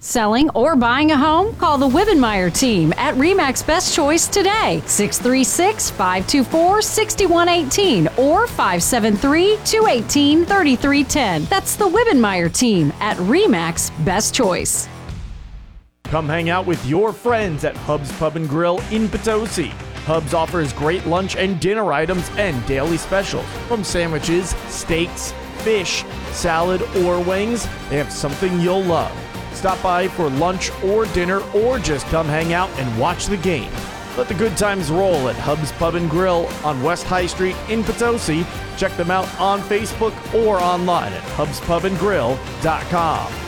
Selling or buying a home? Call the Wibbenmeyer team at REMAX Best Choice today. 636 524 6118 or 573 218 3310. That's the Wibbenmeyer team at REMAX Best Choice. Come hang out with your friends at Hub's Pub and Grill in Potosi. Hub's offers great lunch and dinner items and daily specials. From sandwiches, steaks, fish, salad, or wings, they have something you'll love. Stop by for lunch or dinner or just come hang out and watch the game. Let the good times roll at Hub's Pub and Grill on West High Street in Potosi. Check them out on Facebook or online at hubspubandgrill.com.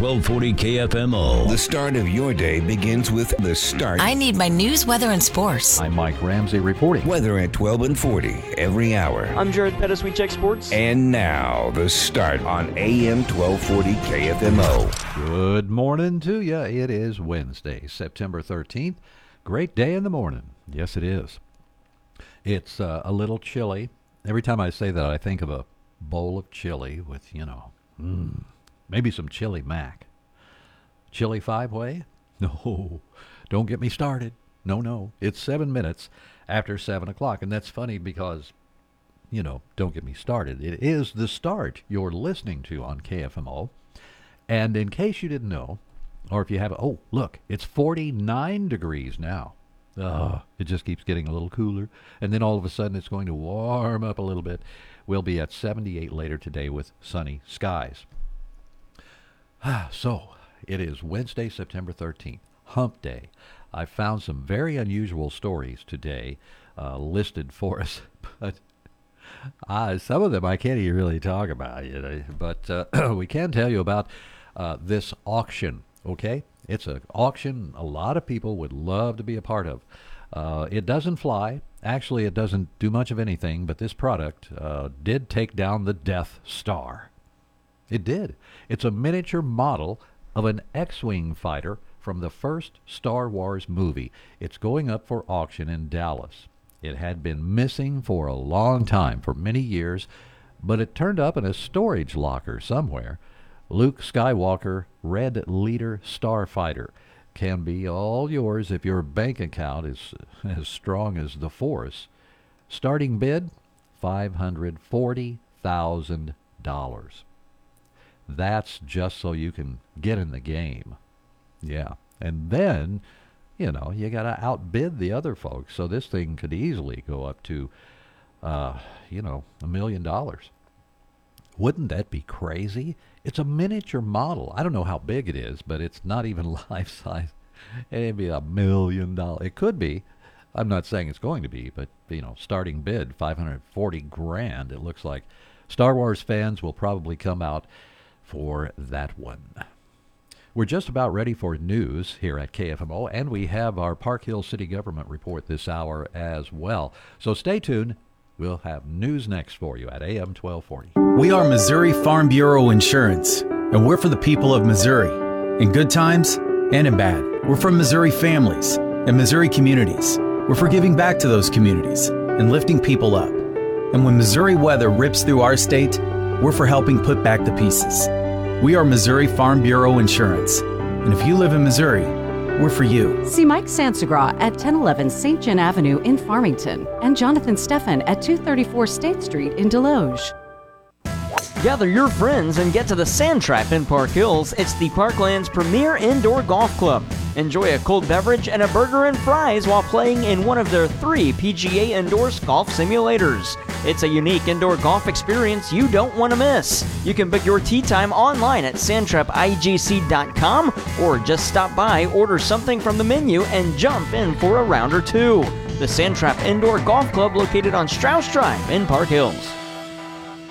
1240 KFMO. The start of your day begins with the start. I need my news, weather, and sports. I'm Mike Ramsey reporting. Weather at 12 and 40 every hour. I'm Jared Pettis. We check sports. And now, the start on AM 1240 KFMO. Good morning to you. It is Wednesday, September 13th. Great day in the morning. Yes, it is. It's uh, a little chilly. Every time I say that, I think of a bowl of chili with, you know, mm, maybe some chili mac. Chili five way? No, don't get me started. No, no. It's seven minutes after seven o'clock. And that's funny because, you know, don't get me started. It is the start you're listening to on KFMO. And in case you didn't know, or if you have, oh, look, it's 49 degrees now. Uh, it just keeps getting a little cooler. And then all of a sudden it's going to warm up a little bit. We'll be at 78 later today with sunny skies. So, it is Wednesday, September 13th, Hump Day. I found some very unusual stories today uh, listed for us, but uh, some of them I can't even really talk about. You know, but uh, we can tell you about uh, this auction. Okay, it's an auction a lot of people would love to be a part of. Uh, it doesn't fly. Actually, it doesn't do much of anything. But this product uh, did take down the Death Star. It did. It's a miniature model of an X-wing fighter from the first Star Wars movie. It's going up for auction in Dallas. It had been missing for a long time, for many years, but it turned up in a storage locker somewhere. Luke Skywalker Red Leader Starfighter can be all yours if your bank account is as strong as the Force. Starting bid $540,000. That's just so you can get in the game. Yeah. And then, you know, you got to outbid the other folks. So this thing could easily go up to, uh, you know, a million dollars. Wouldn't that be crazy? It's a miniature model. I don't know how big it is, but it's not even life size. It'd be a million dollars. It could be. I'm not saying it's going to be, but you know, starting bid 540 grand. It looks like Star Wars fans will probably come out for that one. We're just about ready for news here at KFMO, and we have our Park Hill City Government report this hour as well. So stay tuned. We'll have news next for you at AM 1240. We are Missouri Farm Bureau Insurance, and we're for the people of Missouri. In good times and in bad. We're from Missouri families and Missouri communities. We're for giving back to those communities and lifting people up. And when Missouri weather rips through our state, we're for helping put back the pieces. We are Missouri Farm Bureau Insurance. And if you live in Missouri, we're for you. See Mike Sansagra at 1011 St. John Avenue in Farmington and Jonathan Steffen at 234 State Street in Desloge. Gather your friends and get to the Sand Trap in Park Hills. It's the Parkland's premier indoor golf club. Enjoy a cold beverage and a burger and fries while playing in one of their three PGA Indoors golf simulators. It's a unique indoor golf experience you don't want to miss. You can book your tee time online at sandtrapigc.com or just stop by, order something from the menu, and jump in for a round or two. The Sandtrap Indoor Golf Club located on Strauss Drive in Park Hills.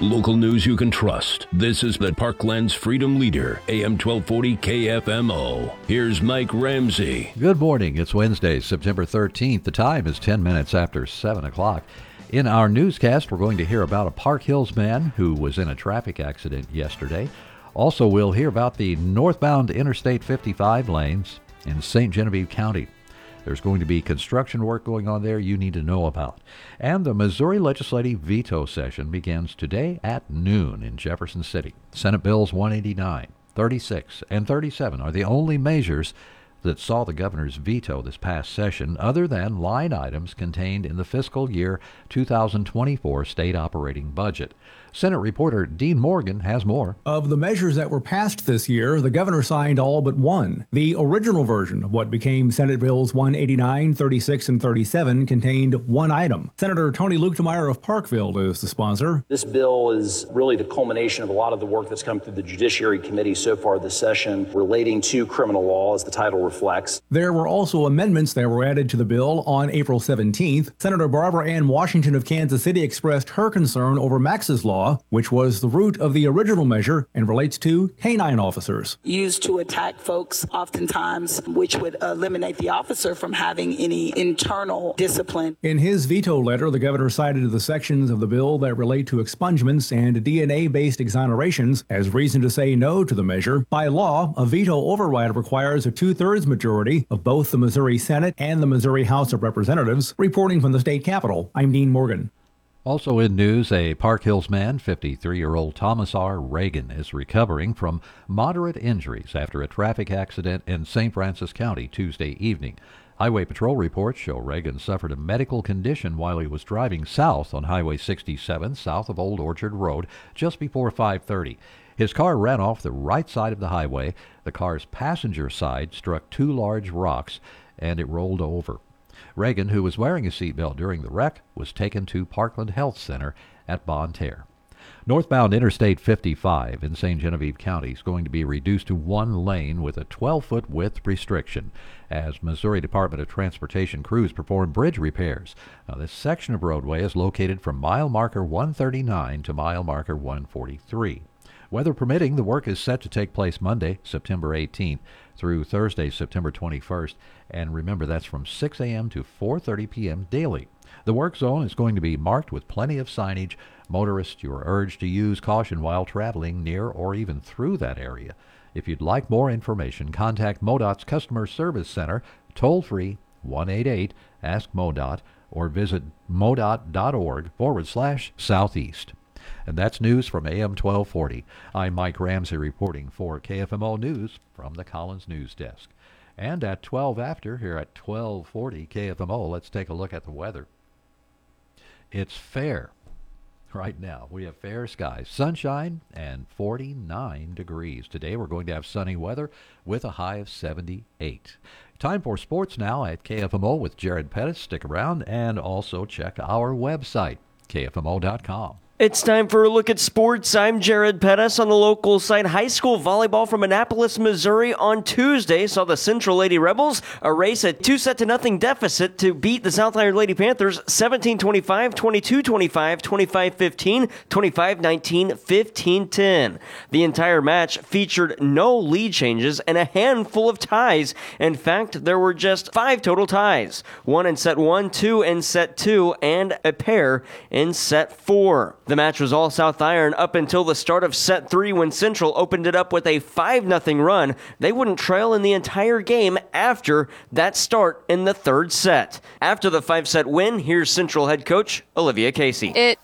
Local news you can trust. This is the Parkland's Freedom Leader, AM 1240 KFMO. Here's Mike Ramsey. Good morning. It's Wednesday, September 13th. The time is 10 minutes after 7 o'clock. In our newscast, we're going to hear about a Park Hills man who was in a traffic accident yesterday. Also, we'll hear about the northbound Interstate 55 lanes in St. Genevieve County. There's going to be construction work going on there you need to know about. And the Missouri legislative veto session begins today at noon in Jefferson City. Senate Bills 189, 36, and 37 are the only measures that saw the governor's veto this past session, other than line items contained in the fiscal year 2024 state operating budget. Senate reporter Dean Morgan has more. Of the measures that were passed this year, the governor signed all but one. The original version of what became Senate Bills 189, 36, and 37 contained one item. Senator Tony Luetkemeyer of Parkville is the sponsor. This bill is really the culmination of a lot of the work that's come through the Judiciary Committee so far this session relating to criminal law, as the title reflects. There were also amendments that were added to the bill on April 17th. Senator Barbara Anne Washington of Kansas City expressed her concern over Max's law law, which was the root of the original measure and relates to canine officers. Used to attack folks oftentimes, which would eliminate the officer from having any internal discipline. In his veto letter, the governor cited the sections of the bill that relate to expungements and DNA based exonerations as reason to say no to the measure. By law, a veto override requires a two thirds majority of both the Missouri Senate and the Missouri House of Representatives. Reporting from the state capitol, I'm Dean Morgan. Also in news, a Park Hills man, 53 year old Thomas R. Reagan, is recovering from moderate injuries after a traffic accident in St. Francois County Tuesday evening. Highway Patrol reports show Reagan suffered a medical condition while he was driving south on Highway 67 south of Old Orchard Road just before 5:30. His car ran off the right side of the highway. The car's passenger side struck two large rocks and it rolled over. Reagan, who was wearing a seatbelt during the wreck, was taken to Parkland Health Center at Bonne Terre. Northbound Interstate 55 in St. Genevieve County is going to be reduced to one lane with a 12 foot width restriction as Missouri Department of Transportation crews perform bridge repairs. Now, this section of roadway is located from mile marker 139 to mile marker 143. Weather permitting, the work is set to take place Monday, September 18th through Thursday, September 21st. And remember, that's from 6 a.m. to 4.30 p.m. daily. The work zone is going to be marked with plenty of signage. Motorists, you are urged to use caution while traveling near or even through that area. If you'd like more information, contact MoDOT's Customer Service Center, toll free 188 Ask MoDOT, or visit modot.org forward slash southeast. And that's news from AM 1240. I'm Mike Ramsey reporting for KFMO News from the Collins News Desk. And at 12 after, here at 1240 KFMO, let's take a look at the weather. It's fair right now. We have fair skies, sunshine, and 49 degrees. Today we're going to have sunny weather with a high of 78. Time for sports now at KFMO with Jared Pettis. Stick around and also check our website, kfmo.com. It's time for a look at sports. I'm Jared Pettis on the local site. High school volleyball from Annapolis, Missouri on Tuesday saw the Central Lady Rebels erase a two set to nothing deficit to beat the South Iron Lady Panthers 17 25, 22 25, 25 15, 25 19, 15 10. The entire match featured no lead changes and a handful of ties. In fact, there were just five total ties one in set one, two in set two, and a pair in set four. The match was all South Iron up until the start of set three when Central opened it up with a 5 0 run. They wouldn't trail in the entire game after that start in the third set. After the five set win, here's Central head coach Olivia Casey. It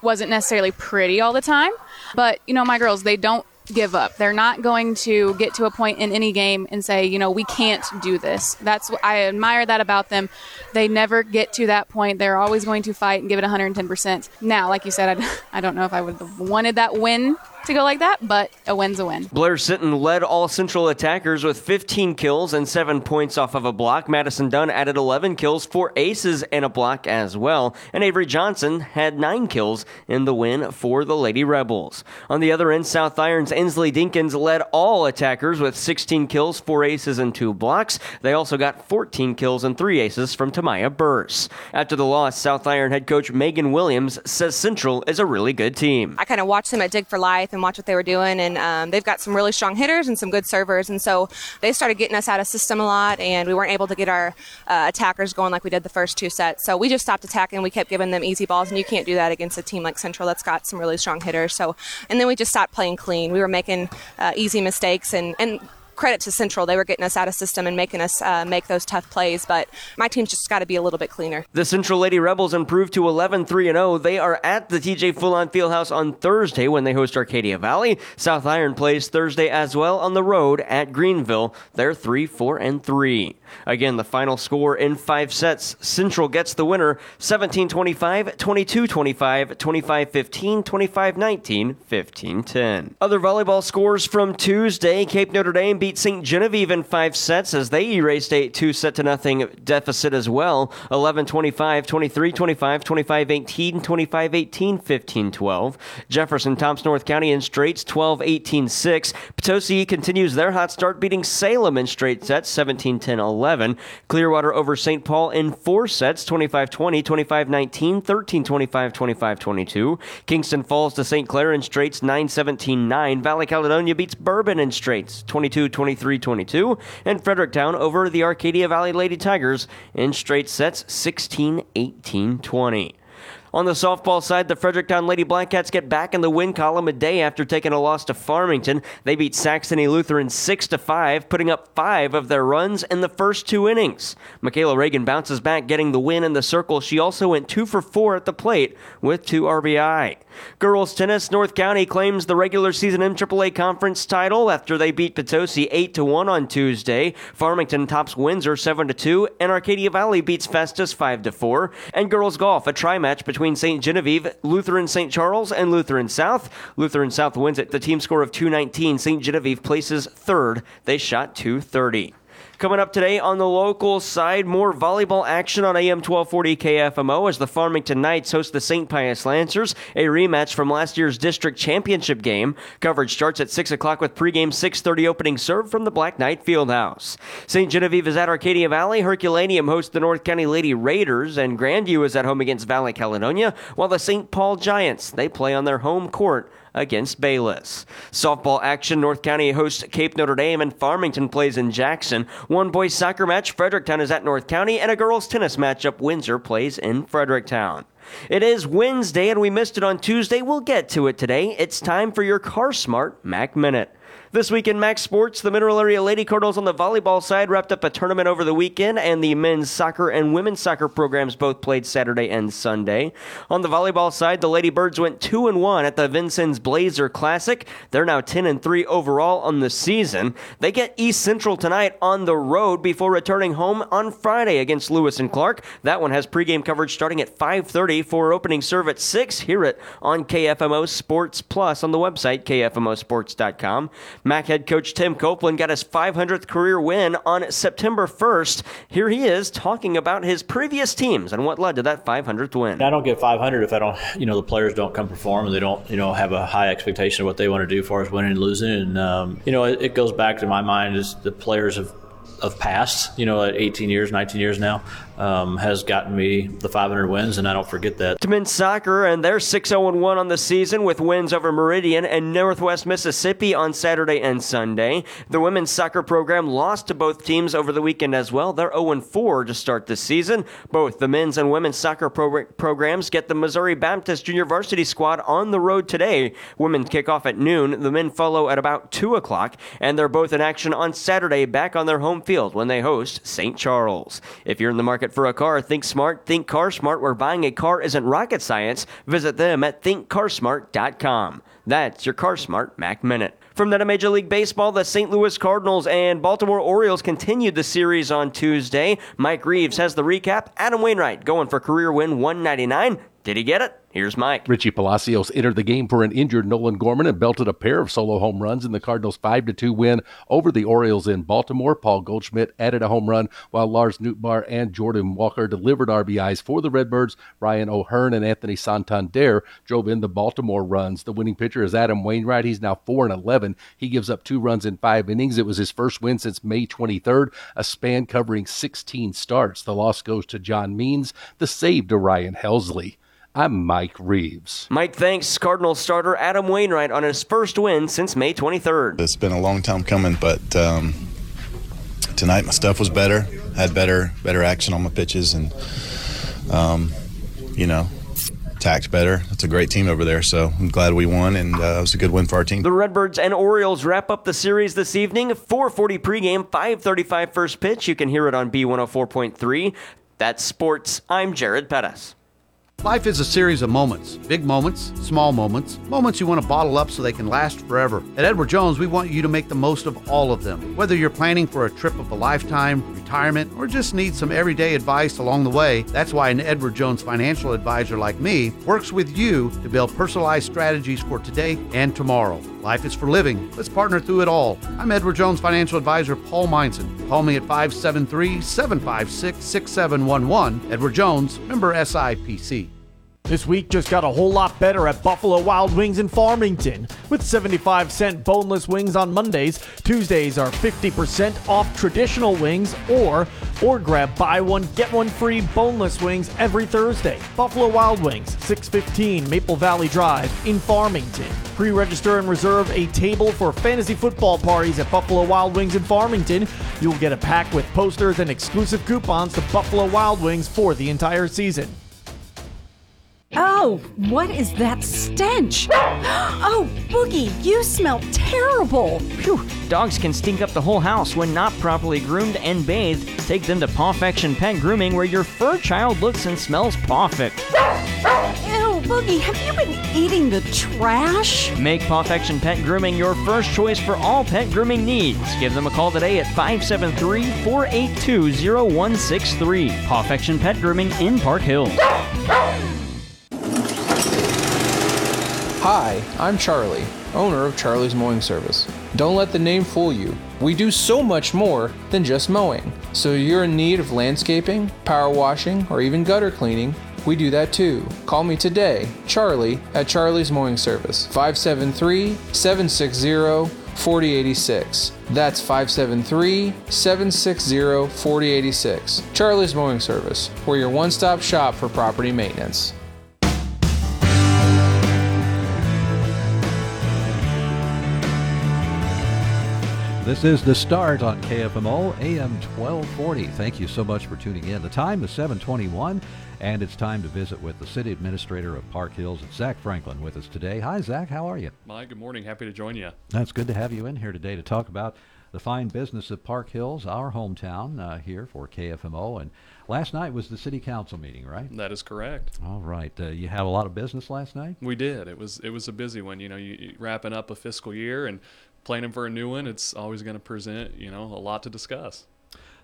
wasn't necessarily pretty all the time, but you know, my girls, they don't give up. They're not going to get to a point in any game and say, you know, we can't do this. That's what I admire that about them. They never get to that point. They're always going to fight and give it 110%. Now, like you said, I, I don't know if I would have wanted that win to go like that, but a win's a win. Blair Sitton led all Central attackers with 15 kills and 7 points off of a block. Madison Dunn added 11 kills, 4 aces, and a block as well. And Avery Johnson had 9 kills in the win for the Lady Rebels. On the other end, South Irons Inslee Dinkins led all attackers with 16 kills, 4 aces, and 2 blocks. They also got 14 kills and 3 aces from Tamaya Burse. After the loss, South Iron head coach Megan Williams says Central is a really good team. I kind of watched them at Dig for Life life and watch what they were doing. And um, they've got some really strong hitters and some good servers. And so they started getting us out of system a lot, and we weren't able to get our uh, attackers going like we did the first two sets. So we just stopped attacking. We kept giving them easy balls, and you can't do that against a team like Central that's got some really strong hitters. So, and then we just stopped playing clean. We were making uh, easy mistakes, and and credit to Central. They were getting us out of system and making us uh, make those tough plays, but my team's just got to be a little bit cleaner. The Central Lady Rebels improved to 11 3 0. They are at the TJ Fullon Fieldhouse on Thursday when they host Arcadia Valley. South Iron plays Thursday as well on the road at Greenville. They're 3 4 and 3. Again, the final score in five sets. Central gets the winner 17 25, 22 25, 25 15, 25 19, 15 10. Other volleyball scores from Tuesday Cape Notre Dame beat St. Genevieve in five sets as they erased a two set to nothing deficit as well 11 25, 23 25, 25 18, 25 18, 15 12. Jefferson Thompson North County in straights 12 18 6. Potosi continues their hot start beating Salem in straight sets 17 10 11. Clearwater over St. Paul in four sets 25 20, 25 19, 13 25, 25 22. Kingston falls to St. Clair in straights 9 17 9. Valley Caledonia beats Bourbon in straights 22 23 22. And Fredericktown over the Arcadia Valley Lady Tigers in straight sets 16 18 20. On the softball side, the Fredericktown Lady Blackcats get back in the win column a day after taking a loss to Farmington. They beat Saxony Lutheran 6 to 5, putting up 5 of their runs in the first 2 innings. Michaela Reagan bounces back getting the win in the circle. She also went 2 for 4 at the plate with 2 RBI. Girls tennis, North County claims the regular season MAAA conference title after they beat Potosi 8 to 1 on Tuesday. Farmington tops Windsor 7 to 2 and Arcadia Valley beats Festus 5 to 4. And girls golf, a tri-match between St. Genevieve, Lutheran St. Charles, and Lutheran South. Lutheran South wins it. The team score of 219. St. Genevieve places third. They shot 230. Coming up today on the local side, more volleyball action on AM 1240 KFMO as the Farmington Knights host the St. Pius Lancers, a rematch from last year's district championship game. Coverage starts at 6 o'clock with pregame 6.30 opening serve from the Black Knight Fieldhouse. St. Genevieve is at Arcadia Valley. Herculaneum hosts the North County Lady Raiders, and Grandview is at home against Valley Caledonia, while the St. Paul Giants, they play on their home court against Bayless. Softball action North County hosts Cape Notre Dame and Farmington plays in Jackson. One boys soccer match Fredericktown is at North County and a girls tennis matchup Windsor plays in Fredericktown. It is Wednesday and we missed it on Tuesday. We'll get to it today. It's time for your Car Smart Mac Minute. This week in Max Sports, the Mineral Area Lady Cardinals on the volleyball side wrapped up a tournament over the weekend, and the men's soccer and women's soccer programs both played Saturday and Sunday. On the volleyball side, the Lady Birds went 2 and 1 at the Vincennes Blazer Classic. They're now 10 and 3 overall on the season. They get East Central tonight on the road before returning home on Friday against Lewis and Clark. That one has pregame coverage starting at 5:30 for opening serve at 6. Hear it on KFMO Sports Plus on the website kfmosports.com. Mac head coach Tim Copeland got his 500th career win on September 1st. Here he is talking about his previous teams and what led to that 500th win. I don't get 500 if I don't, you know, the players don't come perform and they don't, you know, have a high expectation of what they want to do as far as winning and losing. And, um, you know, it, it goes back to my mind is the players have of past, you know, at 18 years, 19 years now, um, has gotten me the 500 wins, and I don't forget that. To men's soccer, and they're 6 0 1 on the season with wins over Meridian and Northwest Mississippi on Saturday and Sunday. The women's soccer program lost to both teams over the weekend as well. They're 0 4 to start the season. Both the men's and women's soccer pro- programs get the Missouri Baptist Junior Varsity squad on the road today. Women kick off at noon. The men follow at about 2 o'clock, and they're both in action on Saturday back on their home field when they host St. Charles. If you're in the market for a car, think smart, think car smart, where buying a car isn't rocket science. Visit them at thinkcarsmart.com. That's your Car Smart Mac Minute. From that of Major League Baseball, the St. Louis Cardinals and Baltimore Orioles continued the series on Tuesday. Mike Reeves has the recap. Adam Wainwright going for career win 199. Did he get it? Here's Mike. Richie Palacios entered the game for an injured Nolan Gorman and belted a pair of solo home runs in the Cardinals' 5 2 win over the Orioles in Baltimore. Paul Goldschmidt added a home run while Lars Nootbaar and Jordan Walker delivered RBIs for the Redbirds. Ryan O'Hearn and Anthony Santander drove in the Baltimore runs. The winning pitcher is Adam Wainwright. He's now 4 and 11. He gives up two runs in five innings. It was his first win since May 23rd, a span covering 16 starts. The loss goes to John Means, the save to Ryan Helsley. I'm Mike Reeves. Mike thanks Cardinal starter Adam Wainwright on his first win since May 23rd. It's been a long time coming, but um, tonight my stuff was better. Had better better action on my pitches, and um, you know, attacked better. It's a great team over there, so I'm glad we won, and uh, it was a good win for our team. The Redbirds and Orioles wrap up the series this evening. 4:40 pregame, 5:35 first pitch. You can hear it on B104.3. That's sports. I'm Jared Pettis. Life is a series of moments big moments, small moments, moments you want to bottle up so they can last forever. At Edward Jones, we want you to make the most of all of them. Whether you're planning for a trip of a lifetime, retirement, or just need some everyday advice along the way, that's why an Edward Jones financial advisor like me works with you to build personalized strategies for today and tomorrow. Life is for living. Let's partner through it all. I'm Edward Jones financial advisor Paul Meinson. Call me at 573 756 6711. Edward Jones, member SIPC. This week just got a whole lot better at Buffalo Wild Wings in Farmington. With 75 cent boneless wings on Mondays, Tuesdays are 50% off traditional wings or or grab buy one get one free boneless wings every Thursday. Buffalo Wild Wings, 615 Maple Valley Drive in Farmington. Pre-register and reserve a table for fantasy football parties at Buffalo Wild Wings in Farmington. You'll get a pack with posters and exclusive coupons to Buffalo Wild Wings for the entire season. Oh, what is that stench? Oh, Boogie, you smell terrible. Phew, dogs can stink up the whole house when not properly groomed and bathed. Take them to Pawfection Pet Grooming where your fur child looks and smells perfect. Ew, Boogie, have you been eating the trash? Make Pawfection Pet Grooming your first choice for all pet grooming needs. Give them a call today at 573 482 0163. Pawfection Pet Grooming in Park Hills. Hi, I'm Charlie, owner of Charlie's Mowing Service. Don't let the name fool you. We do so much more than just mowing. So you're in need of landscaping, power washing, or even gutter cleaning, we do that too. Call me today, Charlie, at Charlie's Mowing Service, 573 760 4086. That's 573 760 4086. Charlie's Mowing Service, we're your one stop shop for property maintenance. This is the start on KFMO AM 1240. Thank you so much for tuning in. The time is 721, and it's time to visit with the city administrator of Park Hills, Zach Franklin, with us today. Hi, Zach. How are you? Mike, good morning. Happy to join you. That's good to have you in here today to talk about the fine business of Park Hills, our hometown uh, here for KFMO. And last night was the city council meeting, right? That is correct. All right. Uh, you had a lot of business last night. We did. It was it was a busy one. You know, you, you wrapping up a fiscal year and planning for a new one. It's always going to present you know a lot to discuss.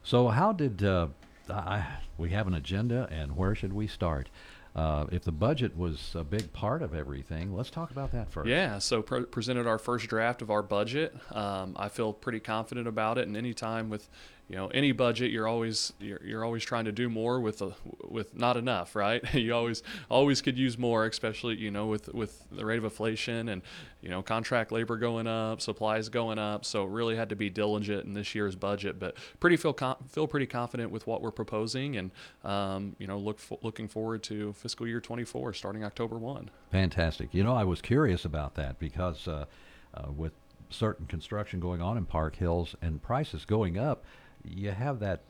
So how did uh, I, we have an agenda, and where should we start? Uh, if the budget was a big part of everything, let's talk about that first. Yeah, so pre- presented our first draft of our budget. Um, I feel pretty confident about it, and anytime with you know any budget you're always you're, you're always trying to do more with a, with not enough right? You always always could use more especially you know with with the rate of inflation and you know contract labor going up supplies going up. So really had to be diligent in this year's budget but pretty feel feel pretty confident with what we're proposing and um, you know look fo- looking forward to fiscal year 24 starting October 1 fantastic. You know I was curious about that because uh, uh, with certain construction going on in Park Hills and prices going up you have that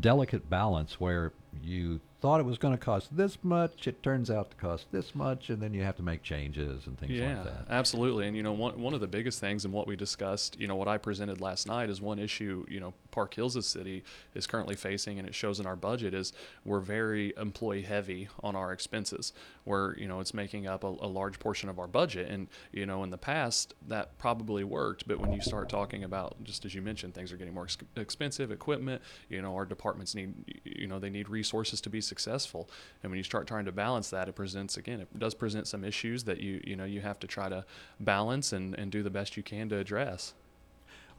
delicate balance where you thought it was going to cost this much, it turns out to cost this much, and then you have to make changes and things yeah, like that. absolutely. And you know, one one of the biggest things and what we discussed, you know, what I presented last night is one issue. You know, Park Hills, city, is currently facing, and it shows in our budget is we're very employee heavy on our expenses. Where you know it's making up a, a large portion of our budget, and you know, in the past that probably worked, but when you start talking about just as you mentioned, things are getting more ex- expensive, equipment. You know, our departments need, you know, they need resources to be successful. And when you start trying to balance that, it presents again, it does present some issues that you you know you have to try to balance and, and do the best you can to address.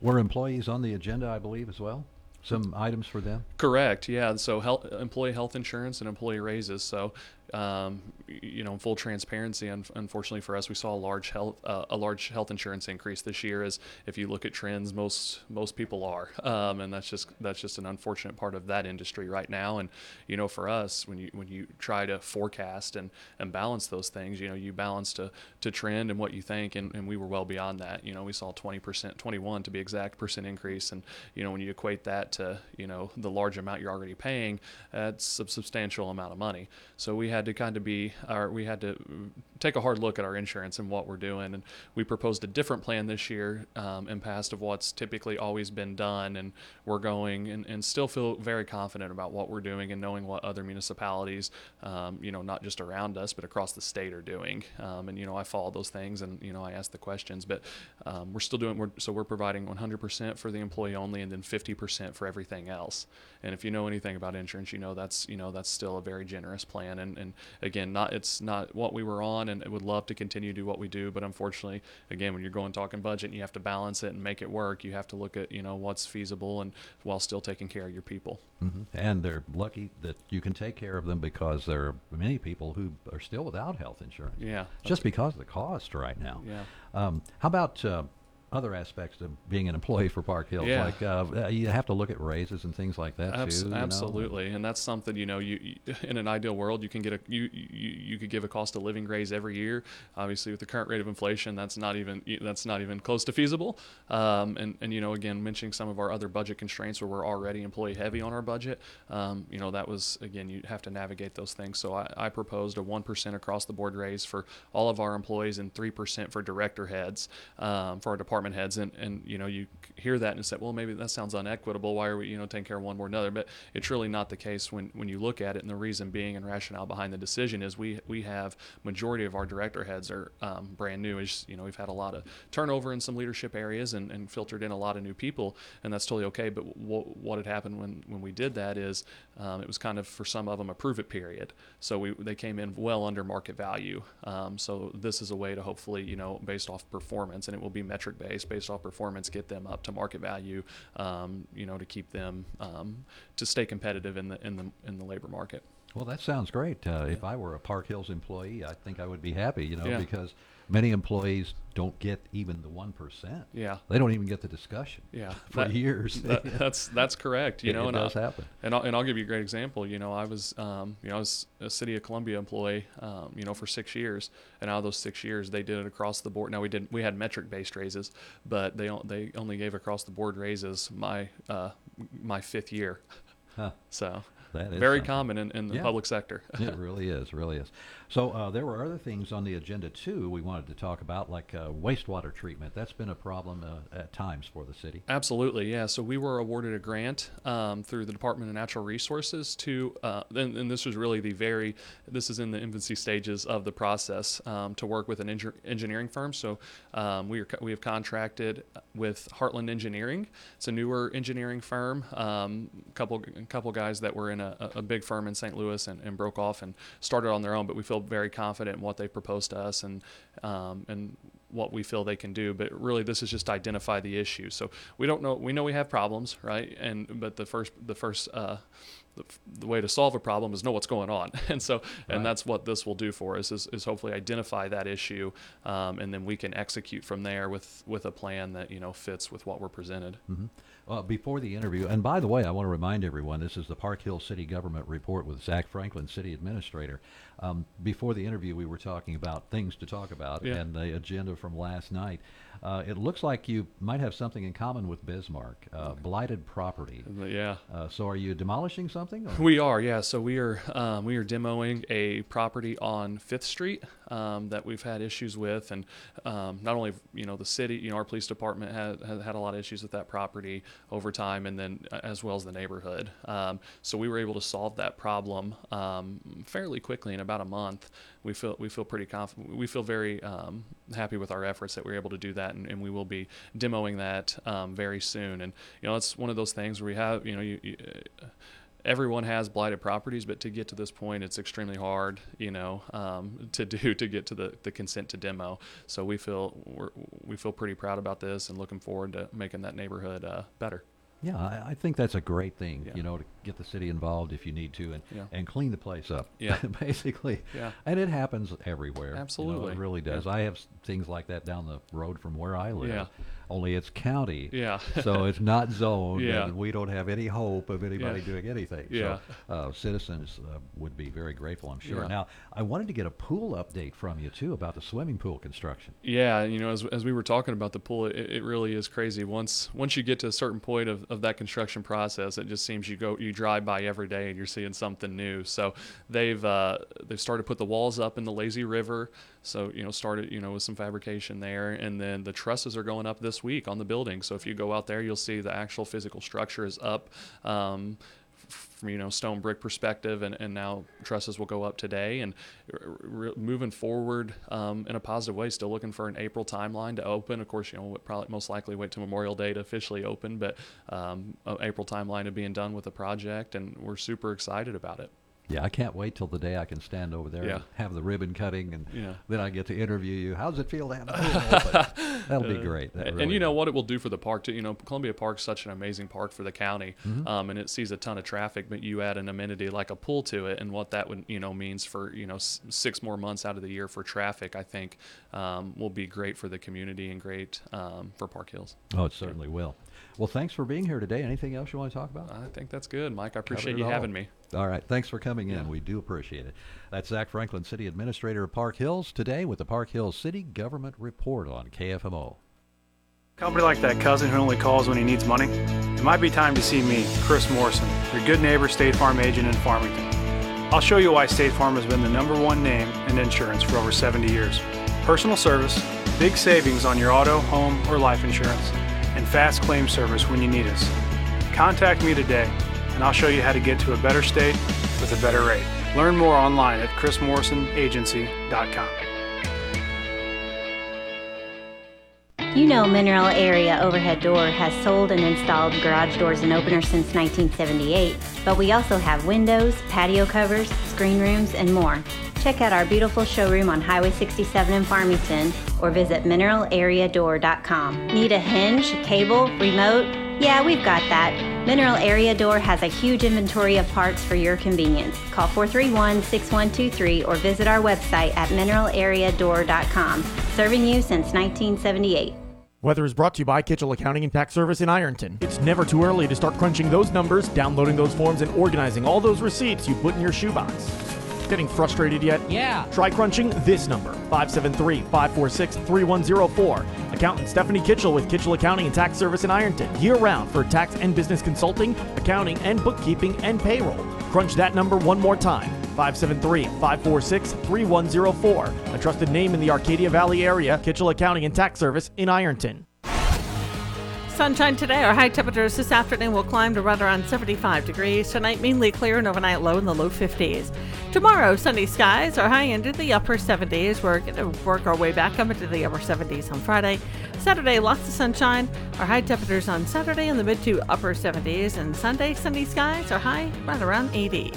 Were employees on the agenda, I believe, as well? Some items for them? Correct. Yeah. So health, employee health insurance and employee raises. So um, you know, in full transparency, un- unfortunately for us, we saw a large health uh, a large health insurance increase this year. As if you look at trends, most most people are, um, and that's just that's just an unfortunate part of that industry right now. And you know, for us, when you when you try to forecast and and balance those things, you know, you balance to to trend and what you think, and, and we were well beyond that. You know, we saw 20 percent, 21 to be exact percent increase, and you know, when you equate that to you know the large amount you're already paying, that's a substantial amount of money. So we had to kind of be, or we had to take a hard look at our insurance and what we're doing. And we proposed a different plan this year um, in past of what's typically always been done. And we're going and, and still feel very confident about what we're doing and knowing what other municipalities, um, you know, not just around us, but across the state are doing. Um, and, you know, I follow those things and, you know, I ask the questions, but um, we're still doing, we're, so we're providing 100% for the employee only and then 50% for everything else. And if you know anything about insurance, you know that's, you know, that's still a very generous plan. And, and again, not, it's not what we were on and would love to continue to do what we do. But unfortunately, again, when you're going talking budget and you have to balance it and make it work, you have to look at, you know, what's feasible and while still taking care of your people. Mm-hmm. And they're lucky that you can take care of them because there are many people who are still without health insurance. Yeah. Just because of the cost right now. Yeah. Um, how about uh, other aspects of being an employee for Park Hills. Yeah. Like uh, you have to look at raises and things like that Abs- too. you know? absolutely, and that's something you know. You, you in an ideal world, you can get a you, you you could give a cost of living raise every year. Obviously, with the current rate of inflation, that's not even that's not even close to feasible. Um, and and you know, again, mentioning some of our other budget constraints where we're already employee heavy on our budget. Um, you know, that was again, you have to navigate those things. So I, I proposed a one percent across the board raise for all of our employees and three percent for director heads um, for our department heads. And and you know, you hear that and say, well, maybe that sounds unequitable. Why are we you know taking care of one more than another? But it's really not the case when when you look at it. And the reason being and rationale behind the decision is we we have majority of our director heads are um, brand new. Is you know we've had a lot of turnover in some leadership areas and, and filtered in a lot of new people, and that's totally okay. But w- what had happened when when we did that is um, it was kind of for some of them a prove it period. So we they came in well under market value. Um, so this is a way to hopefully you know based off performance, and it will be metric based based off performance, get them up to market value. Um, you know to keep them um, to stay competitive in the in the in the labor market. Well, that sounds great. Uh, If I were a Park Hills employee, I think I would be happy, you know, Yeah. because many employees don't get even the 1%. Yeah. They don't even get the discussion Yeah, for that- years. that- that's that's correct. You It- know, it and does I'll, happen. And I'll, and I'll give you a great example. You know, I was um, you know I was a City of Columbia employee, um, you know, for six years, and out of those six years, they did it across the board. Now we didn't we had metric based raises, but they they only gave across the board raises my uh, my fifth year. Huh. So That is very something. common in, in the Yeah. public sector. it really is, really is. So uh, there were other things on the agenda too we wanted to talk about, like uh, wastewater treatment. That's been a problem uh, at times for the city. Absolutely, yeah. So we were awarded a grant um, through the Department of Natural Resources to, uh, and, and this was really the very, this is in the infancy stages of the process um, to work with an engi- engineering firm. So um, we are we have contracted with Heartland Engineering. It's a newer engineering firm. Um, couple a couple guys that were in a, a big firm in St. Louis and, and broke off and started on their own. But we feel very confident in what they proposed to us and um, and what we feel they can do. But really, this is just to identify the issue. So we don't know. We know we have problems, right? And but the first the first uh, the, the way to solve a problem is know what's going on. And so Right. and that's what this will do for us is, is hopefully identify that issue, um, and then we can execute from there with with a plan that you know fits with what we're presented. hmm Uh, before the interview, and by the way, I want to remind everyone this is the Park Hill City Government Report with Zach Franklin, City Administrator. Um, before the interview, we were talking about things to talk about Yeah. and the agenda from last night. Uh, it looks like you might have something in common with Bismarck, uh, blighted property. Yeah. Uh, so, are you demolishing something? or- We are, yeah. So we are um, we are demoing a property on Fifth Street um, that we've had issues with, and um, not only you know the city, you know our police department had had, had a lot of issues with that property over time, and then uh, as well as the neighborhood. Um, so we were able to solve that problem um, fairly quickly in about a month. We feel we feel pretty confident. We feel very um, happy with our efforts that we were able to do that, and, and we will be demoing that um, very soon. And you know it's one of those things where we have you know you. you uh, everyone has blighted properties, but to get to this point, it's extremely hard, you know, um, to do to get to the, the consent to demo. So we feel we're, we feel pretty proud about this and looking forward to making that neighborhood uh, better. Yeah, I, I think that's a great thing. You know, to get the city involved if you need to, and Yeah. and clean the place up. Yeah. basically. Yeah. And it happens everywhere. you know, Absolutely. it really does. Yeah. I have things like that down the road from where I live. Yeah. Only it's county. Yeah. so it's not zoned. Yeah. And we don't have any hope of anybody Yeah. doing anything. Yeah. So uh, citizens uh, would be very grateful, I'm sure. Yeah. Now, I wanted to get a pool update from you too about the swimming pool construction. Yeah, you know, as, as we were talking about the pool, it, it really is crazy. Once once you get to a certain point of, of that construction process, it just seems you go you drive by every day and you're seeing something new. So they've uh, they've started to put the walls up in the lazy river. So you know, started you know with some fabrication there, and then the trusses are going up this week on the building. So if you go out there, you'll see the actual physical structure is up. Um, from you know stone brick perspective, and, and now trusses will go up today. And moving forward um, in a positive way, still looking for an April timeline to open. Of course, you know we'll probably most likely wait to Memorial Day to officially open, but um, April timeline of being done with the project, and we're super excited about it. Yeah, I can't wait till the day I can stand over there Yeah. and have the ribbon cutting, and Yeah. then I get to interview you. How does it feel to have pool? That'll be great. That and you know what it will do for the park too. You know, Columbia Park's such an amazing park for the county, Mhm. um, and it sees a ton of traffic. But you add an amenity like a pool to it, and what that would you know means for you know s- six more months out of the year for traffic, I think um, will be great for the community and great um, for Park Hills. Oh, it certainly will. Well, thanks for being here today. Anything else you want to talk about? I think that's good, Mike. I appreciate you all. having me. All right. Thanks for coming in. Yeah. We do appreciate it. That's Zach Franklin, City Administrator of Park Hills, today with the Park Hills City Government Report on KFMO. Company like that cousin who only calls when he needs money? It might be time to see me, Chris Morrison, your good neighbor State Farm agent in Farmington. I'll show you why State Farm has been the number one name in insurance for over 70 years. Personal service, big savings on your auto, home, or life insurance, and fast claim service when you need us. Contact me today, and I'll show you how to get to a better state with a better rate. Learn more online at chrismorrisonagency.com. You know Mineral Area Overhead Door has sold and installed garage doors and openers since 1978, but we also have windows, patio covers, screen rooms, and more. Check out our beautiful showroom on Highway 67 in Farmington or visit mineralareadoor.com. Need a hinge, cable, remote? Yeah, we've got that. Mineral Area Door has a huge inventory of parts for your convenience. Call 431 6123 or visit our website at mineralareadoor.com. Serving you since 1978. Weather is brought to you by Kitchell Accounting and Tax Service in Ironton. It's never too early to start crunching those numbers, downloading those forms, and organizing all those receipts you put in your shoebox. Getting frustrated yet? Yeah. Try crunching this number 573 546 3104. Accountant Stephanie Kitchell with Kitchell Accounting and Tax Service in Ironton. Year round for tax and business consulting, accounting, and bookkeeping and payroll. Crunch that number one more time 573 546 3104. A trusted name in the Arcadia Valley area, Kitchell Accounting and Tax Service in Ironton. Sunshine today. Our high temperatures this afternoon will climb to right around 75 degrees. Tonight, mainly clear and overnight low in the low 50s. Tomorrow, sunny skies. Our high into the upper 70s. We're going to work our way back up into the upper 70s on Friday. Saturday, lots of sunshine. Our high temperatures on Saturday in the mid to upper 70s. And Sunday, sunny skies. Our high right around 80.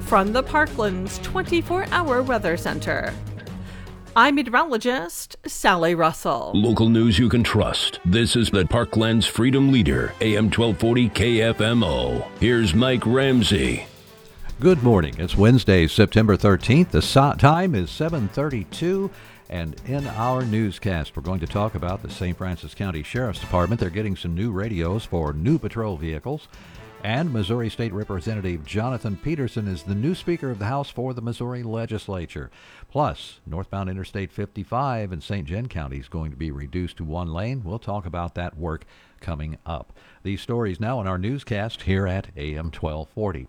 From the Parklands 24 hour weather center. I'm meteorologist Sally Russell. Local news you can trust. This is the Parklands Freedom Leader, AM 1240 KFMO. Here's Mike Ramsey. Good morning. It's Wednesday, September 13th. The time is 7:32 and in our newscast we're going to talk about the St. Francois County Sheriff's Department. They're getting some new radios for new patrol vehicles. And Missouri State Representative Jonathan Patterson is the new Speaker of the House for the Missouri Legislature. Plus, northbound Interstate 55 in St. John County is going to be reduced to one lane. We'll talk about that work coming up. These stories now in our newscast here at AM 1240.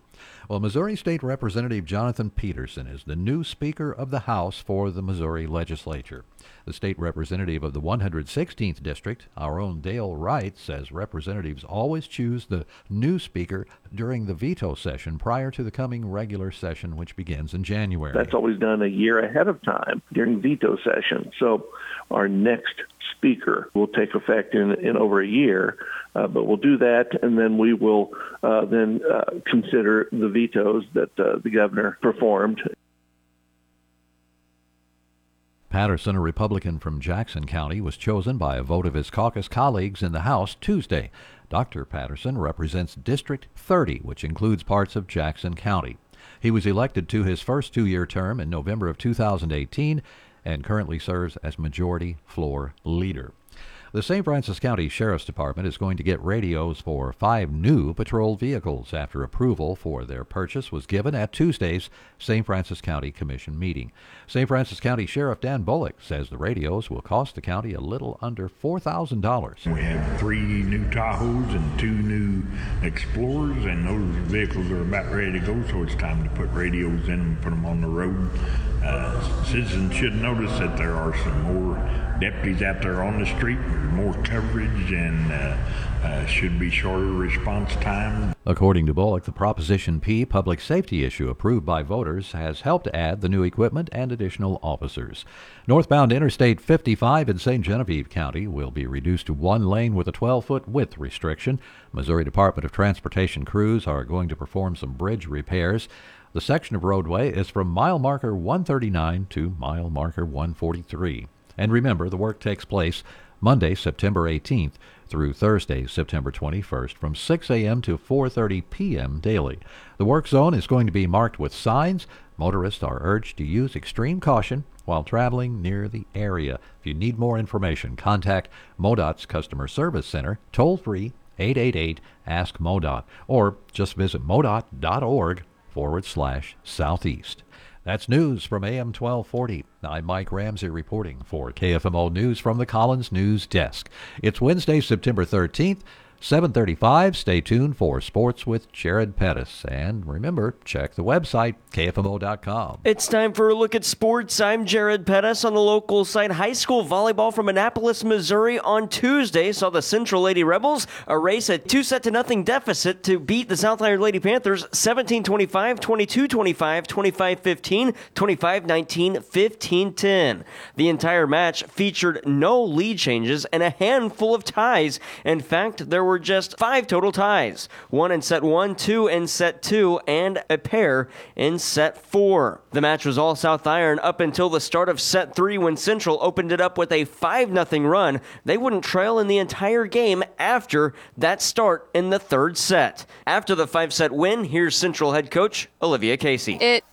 Well, Missouri State Representative Jonathan Patterson is the new Speaker of the House for the Missouri Legislature. The state representative of the 116th District, our own Dale Wright, says representatives always choose the new Speaker during the veto session prior to the coming regular session, which begins in January. That's always done a year ahead of time during veto session. So our next speaker will take effect in, in over a year, uh, but we'll do that, and then we will uh, then uh, consider the vetoes that uh, the governor performed. Patterson, a Republican from Jackson County, was chosen by a vote of his caucus colleagues in the House Tuesday. Dr. Patterson represents District 30, which includes parts of Jackson County. He was elected to his first two year term in November of 2018 and currently serves as Majority Floor Leader. The St. Francois County Sheriff's Department is going to get radios for five new patrol vehicles after approval for their purchase was given at Tuesday's St. Francois County Commission meeting. St. Francois County Sheriff Dan Bullock says the radios will cost the county a little under $4,000. We have three new Tahoes and two new Explorers, and those vehicles are about ready to go, so it's time to put radios in and put them on the road. Uh, citizens should notice that there are some more deputies out there on the street, more coverage, and uh, uh, should be shorter response time. According to Bullock, the Proposition P public safety issue approved by voters has helped add the new equipment and additional officers. Northbound Interstate 55 in St. Genevieve County will be reduced to one lane with a 12 foot width restriction. Missouri Department of Transportation crews are going to perform some bridge repairs. The section of roadway is from mile marker 139 to mile marker 143. And remember, the work takes place Monday, September 18th through Thursday, September 21st from 6 a.m. to 4:30 p.m. daily. The work zone is going to be marked with signs. Motorists are urged to use extreme caution while traveling near the area. If you need more information, contact MoDOT's Customer Service Center toll free 888 ask MoDOT or just visit modot.org forward slash southeast. That's news from AM 1240. I'm Mike Ramsey reporting for KFMO News from the Collins News Desk. It's Wednesday, September 13th. 735. Stay tuned for sports with Jared Pettis. And remember, check the website, kfmo.com. It's time for a look at sports. I'm Jared Pettis on the local site. High school volleyball from Annapolis, Missouri on Tuesday saw the Central Lady Rebels erase a two set to nothing deficit to beat the South Iron Lady Panthers 17 25, 22 25, 25 15, 25 19, 15 10. The entire match featured no lead changes and a handful of ties. In fact, there were just five total ties one in set one, two in set two, and a pair in set four. The match was all South Iron up until the start of set three when Central opened it up with a 5 0 run. They wouldn't trail in the entire game after that start in the third set. After the five set win, here's Central head coach Olivia Casey. It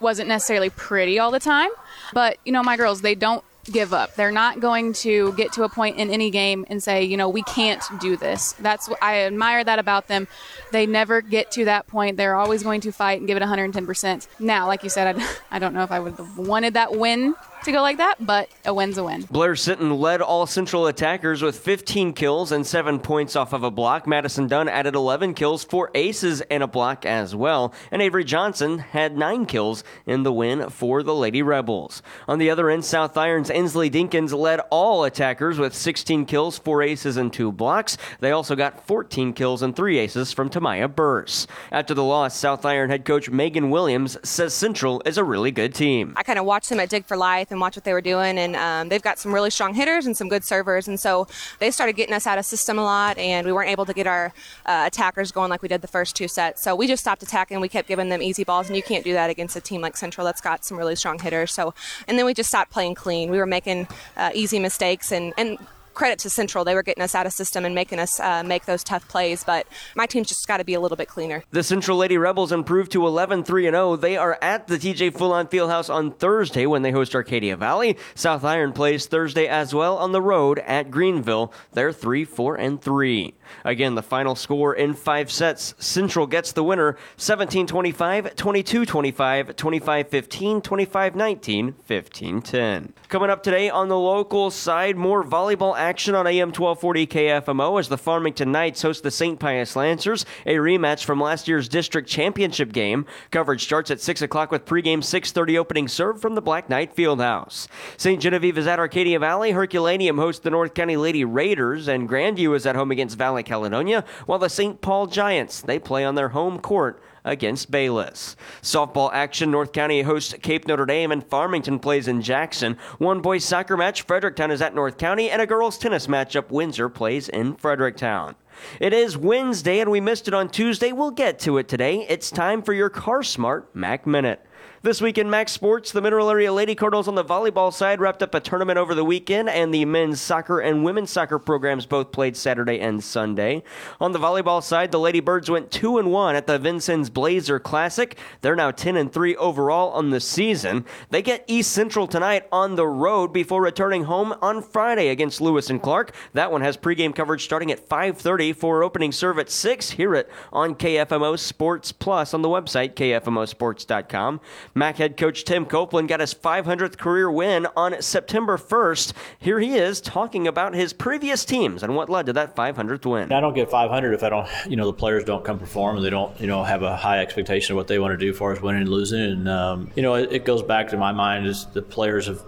wasn't necessarily pretty all the time, but you know, my girls, they don't give up. They're not going to get to a point in any game and say, you know, we can't do this. That's I admire that about them. They never get to that point. They're always going to fight and give it 110%. Now, like you said, I, I don't know if I would have wanted that win to go like that, but a win's a win. Blair Sitton led all Central attackers with 15 kills and 7 points off of a block. Madison Dunn added 11 kills, 4 aces, and a block as well. And Avery Johnson had 9 kills in the win for the Lady Rebels. On the other end, South Irons Inslee Dinkins led all attackers with 16 kills, 4 aces, and 2 blocks. They also got 14 kills and 3 aces from Tamaya Burse. After the loss, South Iron head coach Megan Williams says Central is a really good team. I kind of watched them at Dig for Life and watch what they were doing. And um, they've got some really strong hitters and some good servers. And so they started getting us out of system a lot, and we weren't able to get our uh, attackers going like we did the first two sets. So we just stopped attacking. We kept giving them easy balls, and you can't do that against a team like Central that's got some really strong hitters. So, and then we just stopped playing clean. We were making uh, easy mistakes, and and credit to Central. They were getting us out of system and making us uh, make those tough plays, but my team's just got to be a little bit cleaner. The Central Lady Rebels improved to 11 3 0. They are at the TJ Fullon Fieldhouse on Thursday when they host Arcadia Valley. South Iron plays Thursday as well on the road at Greenville. They're 3 4 and 3. Again, the final score in five sets. Central gets the winner 17 25, 22 25, 25 15, 25 19, 15 10. Coming up today on the local side, more volleyball action on AM 1240 KFMO as the Farmington Knights host the St. Pius Lancers, a rematch from last year's district championship game. Coverage starts at 6 o'clock with pregame 6.30 opening serve from the Black Knight Fieldhouse. St. Genevieve is at Arcadia Valley. Herculaneum hosts the North County Lady Raiders, and Grandview is at home against Valley Caledonia, while the St. Paul Giants, they play on their home court against Bayless. Softball action North County hosts Cape Notre Dame and Farmington plays in Jackson. One boys soccer match Fredericktown is at North County and a girls tennis matchup Windsor plays in Fredericktown. It is Wednesday and we missed it on Tuesday. We'll get to it today. It's time for your Car Smart Mac Minute. This week in MAC Sports, the Mineral Area Lady Cardinals on the volleyball side wrapped up a tournament over the weekend, and the men's soccer and women's soccer programs both played Saturday and Sunday. On the volleyball side, the Lady Birds went 2 and 1 at the Vincennes Blazer Classic. They're now 10 and 3 overall on the season. They get East Central tonight on the road before returning home on Friday against Lewis and Clark. That one has pregame coverage starting at 5:30 for opening serve at 6. Hear it on KFMO Sports Plus on the website kfmosports.com. Mac head coach Tim Copeland got his 500th career win on September 1st. Here he is talking about his previous teams and what led to that 500th win. I don't get 500 if I don't, you know, the players don't come perform and they don't, you know, have a high expectation of what they want to do as far as winning and losing. And, um, you know, it, it goes back to my mind is the players have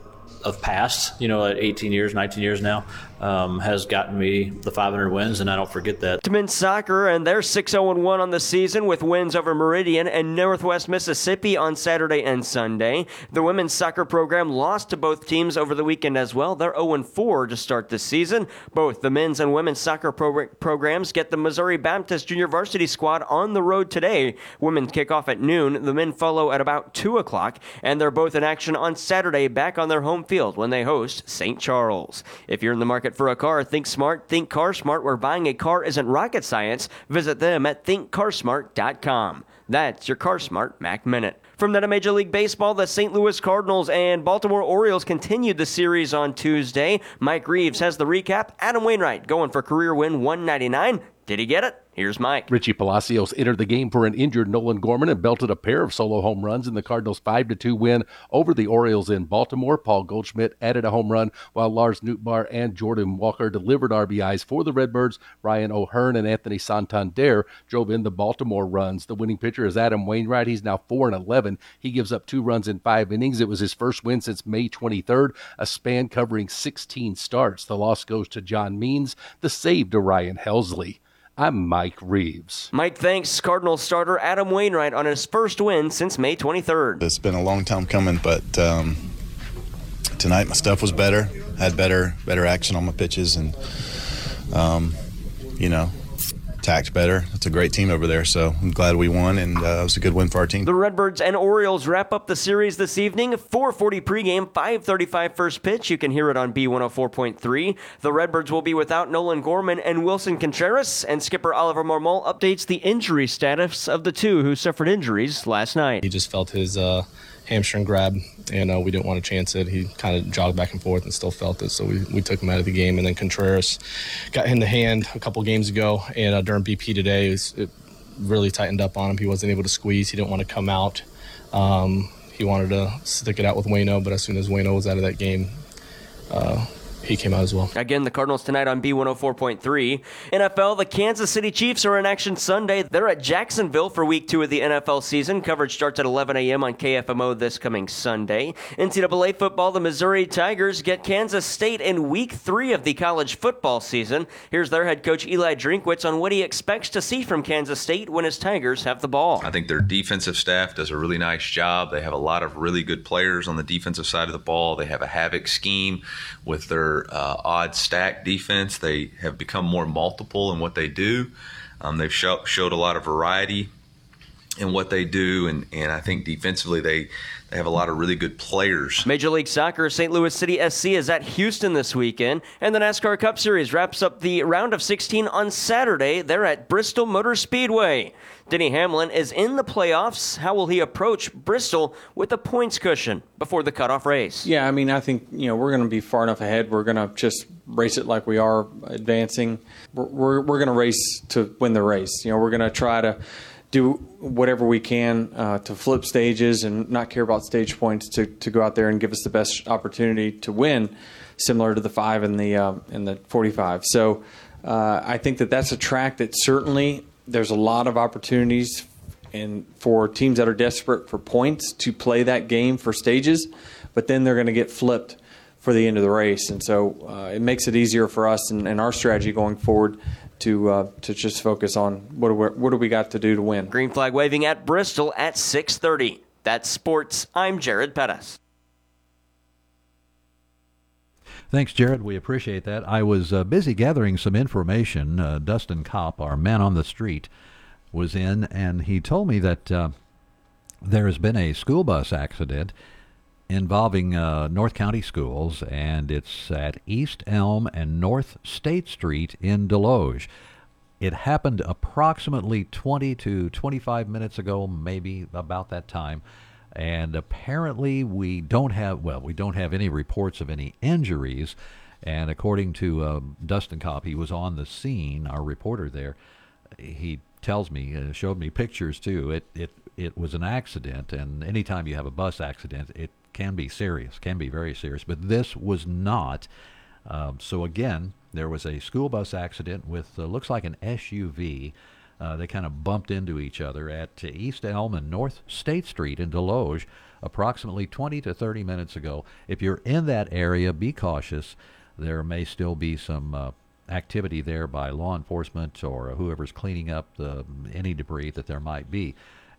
of past, you know, at 18 years, 19 years now, um, has gotten me the 500 wins, and I don't forget that. To men's soccer, and they're 6 0 1 on the season with wins over Meridian and Northwest Mississippi on Saturday and Sunday. The women's soccer program lost to both teams over the weekend as well. They're 0 4 to start the season. Both the men's and women's soccer pro- programs get the Missouri Baptist Junior Varsity squad on the road today. Women kick off at noon. The men follow at about 2 o'clock, and they're both in action on Saturday back on their home field when they host St. Charles. If you're in the market for a car, think smart, think car smart, where buying a car isn't rocket science. Visit them at thinkcarsmart.com. That's your Car Smart Mac Minute. From that Major League Baseball, the St. Louis Cardinals and Baltimore Orioles continued the series on Tuesday. Mike Reeves has the recap. Adam Wainwright going for career win 199. Did he get it? Here's Mike. Richie Palacios entered the game for an injured Nolan Gorman and belted a pair of solo home runs in the Cardinals' 5 2 win over the Orioles in Baltimore. Paul Goldschmidt added a home run while Lars Nootbaar and Jordan Walker delivered RBIs for the Redbirds. Ryan O'Hearn and Anthony Santander drove in the Baltimore runs. The winning pitcher is Adam Wainwright. He's now 4 and 11. He gives up two runs in five innings. It was his first win since May 23rd, a span covering 16 starts. The loss goes to John Means, the save to Ryan Helsley. I'm Mike Reeves. Mike thanks Cardinal starter Adam Wainwright on his first win since May 23rd. It's been a long time coming, but um, tonight my stuff was better. Had better better action on my pitches, and um, you know, attacked better. It's a great team over there, so I'm glad we won, and uh, it was a good win for our team. The Redbirds and Orioles wrap up the series this evening. 4:40 pregame, 5:35 first pitch. You can hear it on B104.3. The Redbirds will be without Nolan Gorman and Willson Contreras, and skipper Oliver Marmol updates the injury status of the two who suffered injuries last night. He just felt his uh, hamstring grab, and uh, we didn't want to chance it. He kind of jogged back and forth and still felt it, so we, we took him out of the game. And then Contreras got in the hand a couple games ago, and uh, during BP today, it, was, it really tightened up on him. He wasn't able to squeeze. He didn't want to come out. Um, he wanted to stick it out with Wayno, but as soon as Wayno was out of that game, uh, he came out as well. Again, the Cardinals tonight on B104.3. NFL, the Kansas City Chiefs are in action Sunday. They're at Jacksonville for week two of the NFL season. Coverage starts at 11 a.m. on KFMO this coming Sunday. NCAA football, the Missouri Tigers get Kansas State in week three of the college football season. Here's their head coach Eli Drinkwitz on what he expects to see from Kansas State when his Tigers have the ball. I think their defensive staff does a really nice job. They have a lot of really good players on the defensive side of the ball. They have a havoc scheme with their uh, odd stack defense. They have become more multiple in what they do. Um, they've show, showed a lot of variety in what they do, and, and I think defensively they they have a lot of really good players. Major League Soccer, St. Louis City SC is at Houston this weekend, and the NASCAR Cup Series wraps up the round of 16 on Saturday. They're at Bristol Motor Speedway. Denny Hamlin is in the playoffs. How will he approach Bristol with a points cushion before the cutoff race? Yeah, I mean, I think you know we're going to be far enough ahead. We're going to just race it like we are advancing. We're we're, we're going to race to win the race. You know, we're going to try to do whatever we can uh, to flip stages and not care about stage points to, to go out there and give us the best opportunity to win, similar to the five and the uh, and the 45. So uh, I think that that's a track that certainly there's a lot of opportunities and for teams that are desperate for points to play that game for stages, but then they're going to get flipped for the end of the race, and so uh, it makes it easier for us and, and our strategy going forward to uh, to just focus on what do we, what do we got to do to win. Green flag waving at Bristol at 6:30. That's sports. I'm Jared Pettis. Thanks, Jared. We appreciate that. I was uh, busy gathering some information. Uh, Dustin Kopp, our man on the street, was in, and he told me that uh, there has been a school bus accident involving uh, North County schools, and it's at East Elm and North State Street in Desloge. It happened approximately 20 to 25 minutes ago, maybe about that time. And apparently, we don't have, well, we don't have any reports of any injuries. And according to uh, Dustin Kopp, he was on the scene, our reporter there. He tells me, uh, showed me pictures too. It, it, it was an accident. And anytime you have a bus accident, it can be serious, can be very serious. But this was not. Um, so again, there was a school bus accident with uh, looks like an SUV. Uh, they kind of bumped into each other at East Elm and North State Street in Desloge approximately 20 to 30 minutes ago. If you're in that area, be cautious. There may still be some uh, activity there by law enforcement or whoever's cleaning up the, any debris that there might be.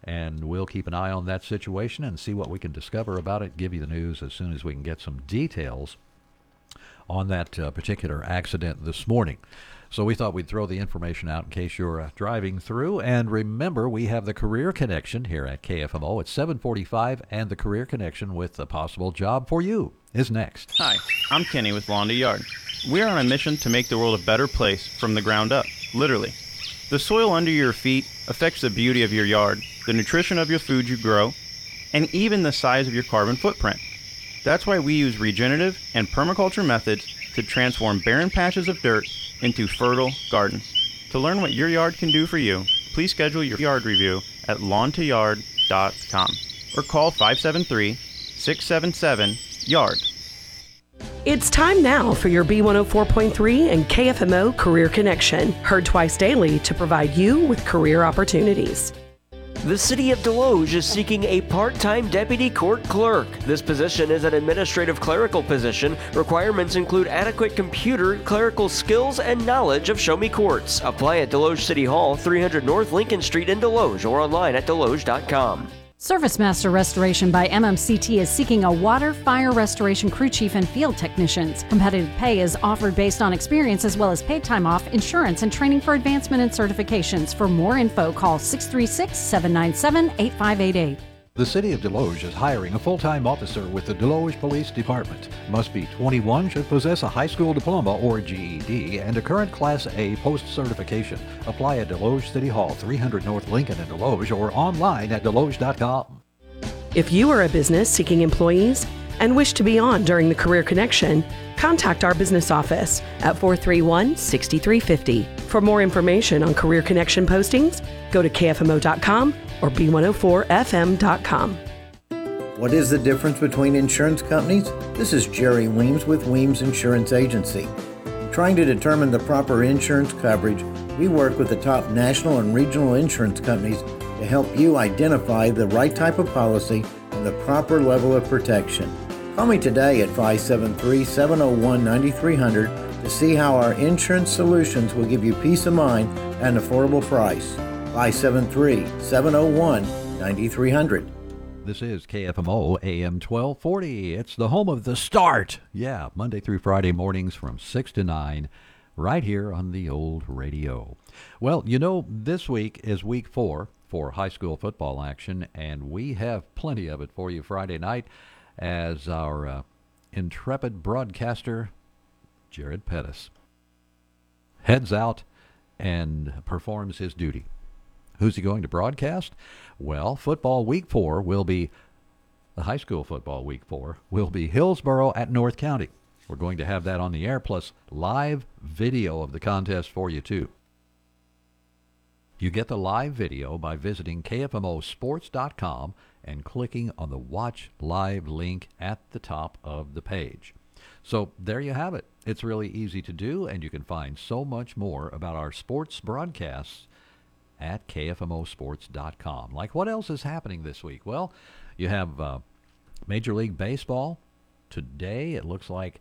And we'll keep an eye on that situation and see what we can discover about it, give you the news as soon as we can get some details on that uh, particular accident this morning. So we thought we'd throw the information out in case you're uh, driving through. And remember, we have the Career Connection here at KFMO at 745, and the Career Connection with a possible job for you is next. Hi, I'm Kenny with Lawn to Yard. We are on a mission to make the world a better place from the ground up, literally. The soil under your feet affects the beauty of your yard, the nutrition of your food you grow, and even the size of your carbon footprint. That's why we use regenerative and permaculture methods to transform barren patches of dirt into fertile gardens. To learn what your yard can do for you, please schedule your yard review at lawntoyard.com or call 573 677 YARD. It's time now for your B104.3 and KFMO Career Connection, heard twice daily to provide you with career opportunities. The City of Desloge is seeking a part time deputy court clerk. This position is an administrative clerical position. Requirements include adequate computer, clerical skills, and knowledge of Show Me Courts. Apply at Desloge City Hall, 300 North Lincoln Street in Desloge, or online at deloge.com. Service Master Restoration by MMCT is seeking a water, fire restoration crew chief and field technicians. Competitive pay is offered based on experience as well as paid time off, insurance, and training for advancement and certifications. For more info, call 636 797 8588. The City of Desloge is hiring a full-time officer with the Desloge Police Department. Must be 21, should possess a high school diploma or GED, and a current Class A post-certification. Apply at Desloge City Hall, 300 North Lincoln in Desloge, or online at deloge.com. If you are a business seeking employees and wish to be on during the Career Connection, contact our business office at 431 6350. For more information on Career Connection postings, go to kfmo.com or b104fm.com. What is the difference between insurance companies? This is Jerry Weems with Weems Insurance Agency. Trying to determine the proper insurance coverage, we work with the top national and regional insurance companies to help you identify the right type of policy and the proper level of protection. Call me today at 573 701 9300 to see how our insurance solutions will give you peace of mind and affordable price. 573 701 9300. This is KFMO AM 1240. It's the home of the start. Yeah, Monday through Friday mornings from 6 to 9, right here on the old radio. Well, you know, this week is week four for high school football action, and we have plenty of it for you Friday night as our uh, intrepid broadcaster, Jared Pettis, heads out and performs his duty. Who's he going to broadcast? Well, football week four will be the high school football week four will be Hillsboro at North County. We're going to have that on the air, plus live video of the contest for you too. You get the live video by visiting kfmosports.com and clicking on the Watch Live link at the top of the page. So there you have it. It's really easy to do, and you can find so much more about our sports broadcasts at kfmosports.com. Like what else is happening this week? Well, you have uh, Major League Baseball. Today, it looks like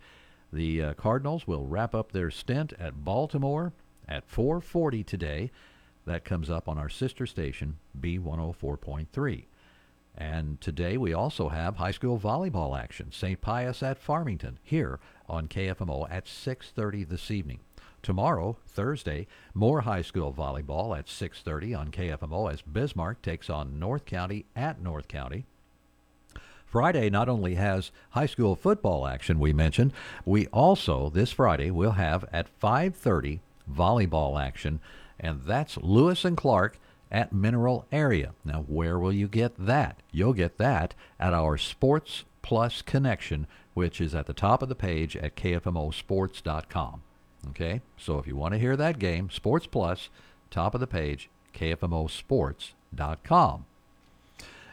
the uh, Cardinals will wrap up their stint at Baltimore at 4:40 today. That comes up on our sister station B104.3. And today we also have high school volleyball action. St. Pius at Farmington here on KFMO at 6:30 this evening. Tomorrow, Thursday, more high school volleyball at 6:30 on KFMO as Bismarck takes on North County at North County. Friday not only has high school football action we mentioned, we also this Friday will have at 5:30 volleyball action and that's Lewis and Clark at Mineral Area. Now, where will you get that? You'll get that at our Sports Plus connection, which is at the top of the page at kfmosports.com. Okay? So if you want to hear that game, Sports Plus, top of the page, kfmosports.com.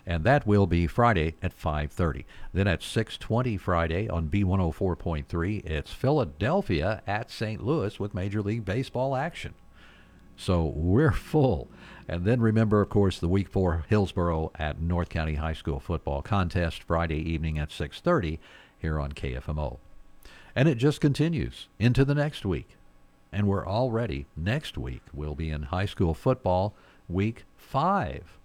And that will be Friday at 5:30. Then at 6:20 Friday on B104.3, it's Philadelphia at St. Louis with Major League Baseball action. So we're full. And then remember, of course, the week four Hillsboro at North County High School football contest Friday evening at 6:30 here on KFMO. And it just continues into the next week. And we're already next week we'll be in high school football week 5.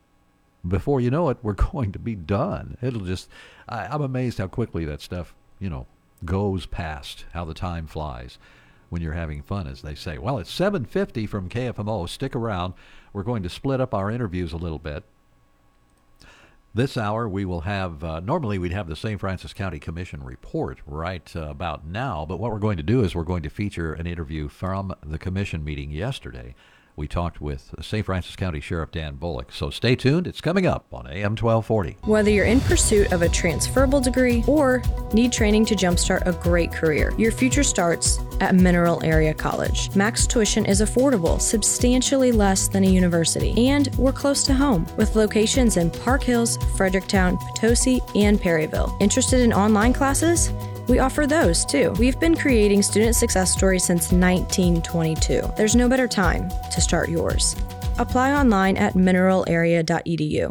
Before you know it, we're going to be done. It'll just I, I'm amazed how quickly that stuff, you know, goes past, how the time flies when you're having fun, as they say. Well, it's 7:50 from KFMO. Stick around. We're going to split up our interviews a little bit. This hour we will have. Uh, normally we'd have the St. Francois County Commission report right uh, about now, but what we're going to do is we're going to feature an interview from the commission meeting yesterday we talked with St. Francois County Sheriff Dan Bullock. So stay tuned. It's coming up on AM 1240. Whether you're in pursuit of a transferable degree or need training to jumpstart a great career, your future starts at Mineral Area College. Max tuition is affordable, substantially less than a university, and we're close to home with locations in Park Hills, Fredericktown, Potosi, and Perryville. Interested in online classes? We offer those too. We've been creating student success stories since 1922. There's no better time to start yours. Apply online at mineralarea.edu.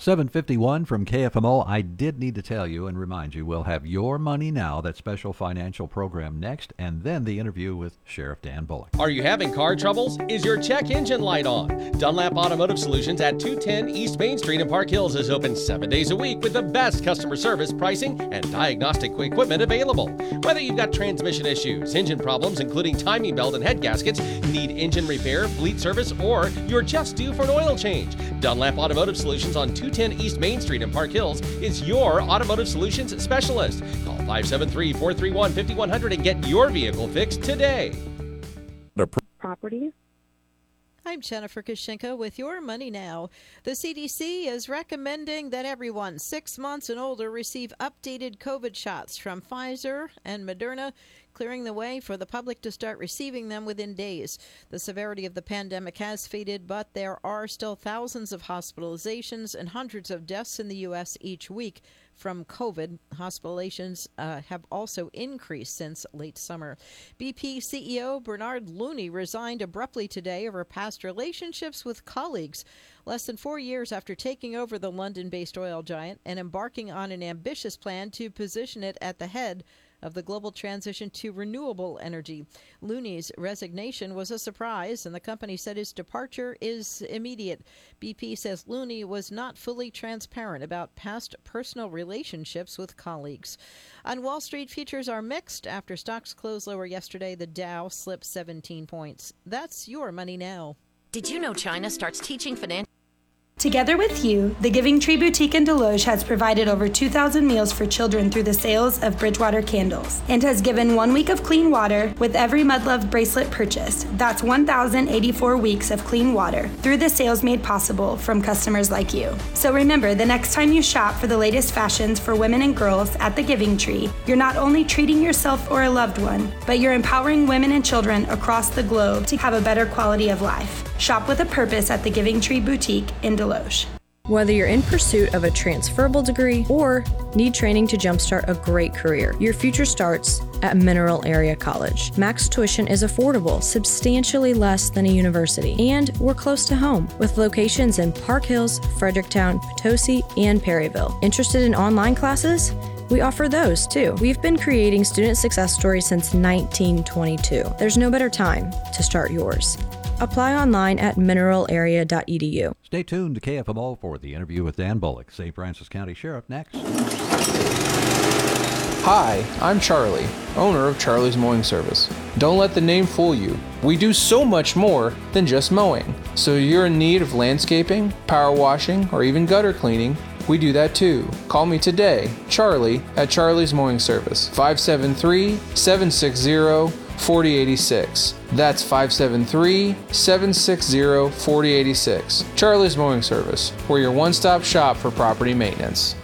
751 from KFMO. I did need to tell you and remind you we'll have Your Money Now, that special financial program next, and then the interview with Sheriff Dan Bullock. Are you having car troubles? Is your check engine light on? Dunlap Automotive Solutions at 210 East Main Street in Park Hills is open seven days a week with the best customer service, pricing, and diagnostic equipment available. Whether you've got transmission issues, engine problems, including timing belt and head gaskets, need engine repair, fleet service, or you're just due for an oil change, Dunlap Automotive Solutions on 210 210 East Main Street in Park Hills is your automotive solutions specialist. Call 573 431 5100 and get your vehicle fixed today. Properties. I'm Jennifer Kashinka with Your Money Now. The CDC is recommending that everyone six months and older receive updated COVID shots from Pfizer and Moderna clearing the way for the public to start receiving them within days. The severity of the pandemic has faded, but there are still thousands of hospitalizations and hundreds of deaths in the U.S. each week from COVID. Hospitalizations uh, have also increased since late summer. BP CEO Bernard Looney resigned abruptly today over past relationships with colleagues. Less than four years after taking over the London based oil giant and embarking on an ambitious plan to position it at the head of the global transition to renewable energy. Looney's resignation was a surprise, and the company said his departure is immediate. BP says Looney was not fully transparent about past personal relationships with colleagues. On Wall Street, futures are mixed. After stocks closed lower yesterday, the Dow slipped 17 points. That's your money now. Did you know China starts teaching financial? Together with you, the Giving Tree Boutique in Desloge has provided over 2,000 meals for children through the sales of Bridgewater candles and has given one week of clean water with every Mudlove bracelet purchased. That's 1,084 weeks of clean water through the sales made possible from customers like you. So remember, the next time you shop for the latest fashions for women and girls at the Giving Tree, you're not only treating yourself or a loved one, but you're empowering women and children across the globe to have a better quality of life. Shop with a purpose at the Giving Tree Boutique in Desloge. Whether you're in pursuit of a transferable degree or need training to jumpstart a great career, your future starts at Mineral Area College. Max tuition is affordable, substantially less than a university, and we're close to home with locations in Park Hills, Fredericktown, Potosi, and Perryville. Interested in online classes? We offer those too. We've been creating student success stories since 1922. There's no better time to start yours. Apply online at mineralarea.edu. Stay tuned to KFMO for the interview with Dan Bullock, St. Francois County Sheriff, next. Hi, I'm Charlie, owner of Charlie's Mowing Service. Don't let the name fool you. We do so much more than just mowing. So you're in need of landscaping, power washing, or even gutter cleaning, we do that too. Call me today, Charlie, at Charlie's Mowing Service, 573 760 4086. That's 573 760 4086. Charlie's Mowing Service, we're your one stop shop for property maintenance.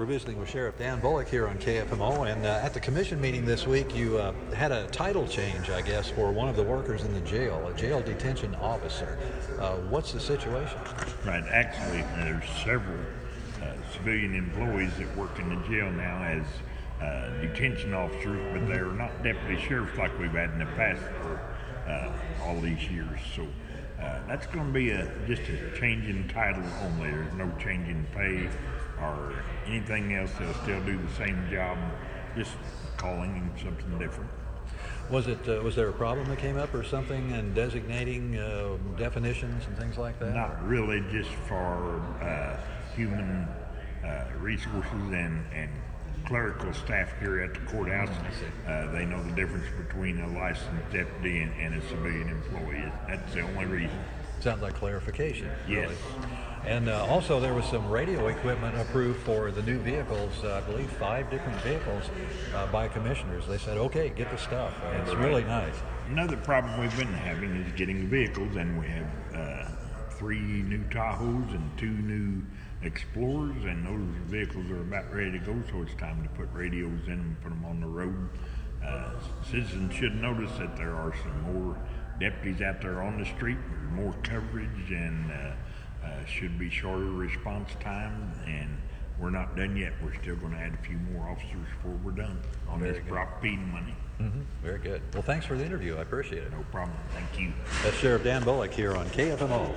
We're visiting with Sheriff Dan Bullock here on KFMO, and uh, at the commission meeting this week, you uh, had a title change, I guess, for one of the workers in the jail, a jail detention officer. Uh, what's the situation? Right, actually, there's several civilian employees that work in the jail now as uh, detention officers, but they're not deputy sheriffs like we've had in the past for uh, all these years. So that's going to be a, just a change in title only. There's no change in pay or anything else. They'll still do the same job, just calling them something different. Was it uh, was there a problem that came up or something in designating uh, definitions and things like that? Not really, just for uh, human uh, resources and, and clerical staff here at the courthouse. Uh, they know the difference between a licensed deputy and, and, a civilian employee. That's the only reason. Sounds like clarification. Yes. Really. And uh, also, there was some radio equipment approved for the new vehicles. Uh, I believe five different vehicles uh, by commissioners. They said, "Okay, get the stuff." it's really nice. Another problem we've been having is getting vehicles, and we have uh, three new Tahoes and two new Explorers, and those vehicles are about ready to go. So it's time to put radios in and put them on the road. Uh, citizens should notice that there are some more deputies out there on the street, more coverage, and uh, uh, should be shorter response time, and we're not done yet. We're still going to add a few more officers before we're done on Very this good. prop feeding money. Mm-hmm. Very good. Well, thanks for the interview. I appreciate it. No problem. Thank you. That's Sheriff Dan Bullock here on KFMO.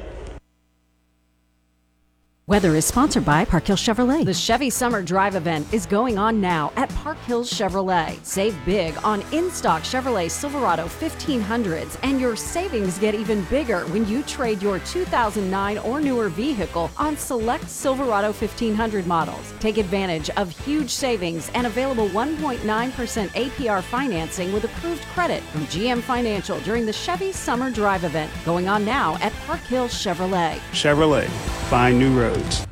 Weather is sponsored by Park Hills Chevrolet. The Chevy Summer Drive event is going on now at Park Hills Chevrolet. Save big on in stock Chevrolet Silverado 1500s, and your savings get even bigger when you trade your 2009 or newer vehicle on select Silverado 1500 models. Take advantage of huge savings and available 1.9% APR financing with approved credit from GM Financial during the Chevy Summer Drive event going on now at Park Hills Chevrolet. Chevrolet, find new roads.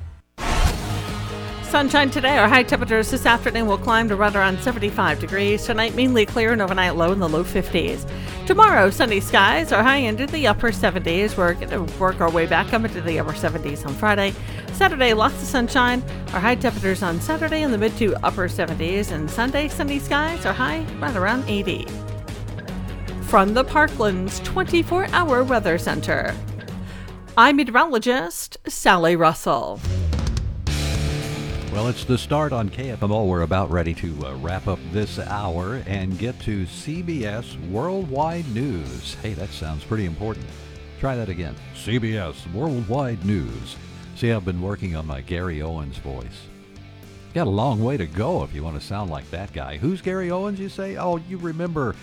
Sunshine today. Our high temperatures this afternoon will climb to right around 75 degrees. Tonight, mainly clear and overnight low in the low 50s. Tomorrow, sunny skies. Our high into the upper 70s. We're going to work our way back up into the upper 70s on Friday. Saturday, lots of sunshine. Our high temperatures on Saturday in the mid to upper 70s. And Sunday, sunny skies. Our high right around 80. From the Parklands 24 hour weather center. I'm meteorologist Sally Russell. Well, it's the start on KFMO. We're about ready to uh, wrap up this hour and get to CBS Worldwide News. Hey, that sounds pretty important. Try that again. CBS Worldwide News. See, I've been working on my Gary Owens voice. Got a long way to go if you want to sound like that guy. Who's Gary Owens, you say? Oh, you remember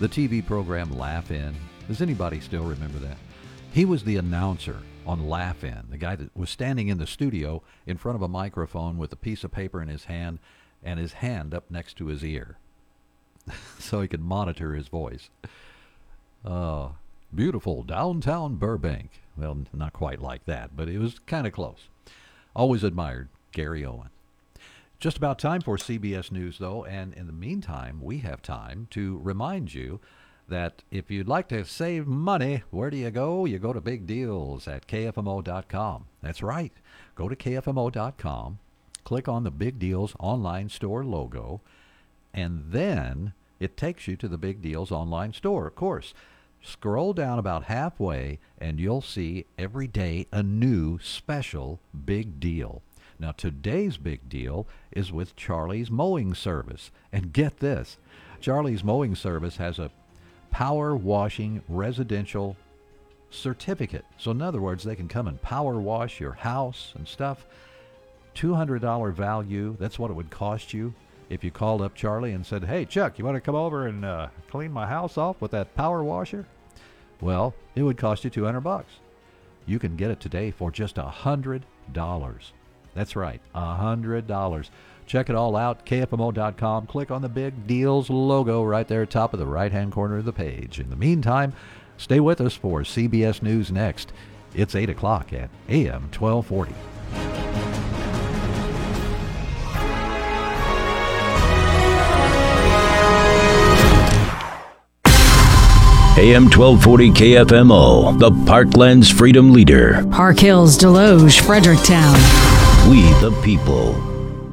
the TV program Laugh In? Does anybody still remember that? He was the announcer on Laugh In, the guy that was standing in the studio in front of a microphone with a piece of paper in his hand and his hand up next to his ear so he could monitor his voice. Oh, beautiful downtown Burbank. Well, not quite like that, but it was kind of close. Always admired Gary Owen. Just about time for CBS News, though, and in the meantime, we have time to remind you that if you'd like to save money, where do you go? You go to Big Deals at KFMO.com. That's right. Go to KFMO.com, click on the Big Deals online store logo, and then it takes you to the Big Deals online store, of course. Scroll down about halfway, and you'll see every day a new special big deal. Now, today's big deal is with Charlie's Mowing Service. And get this Charlie's Mowing Service has a power washing residential certificate. So, in other words, they can come and power wash your house and stuff. $200 value, that's what it would cost you if you called up Charlie and said, Hey, Chuck, you want to come over and uh, clean my house off with that power washer? Well, it would cost you 200 bucks. You can get it today for just a $100. That's right, a $100. Check it all out, kfmo.com. Click on the big deals logo right there, top of the right hand corner of the page. In the meantime, stay with us for CBS News next. It's 8 o'clock at AM 1240. AM 1240 KFMO, the Parkland's freedom leader. Park Hills, Desloge, Fredericktown. We the people.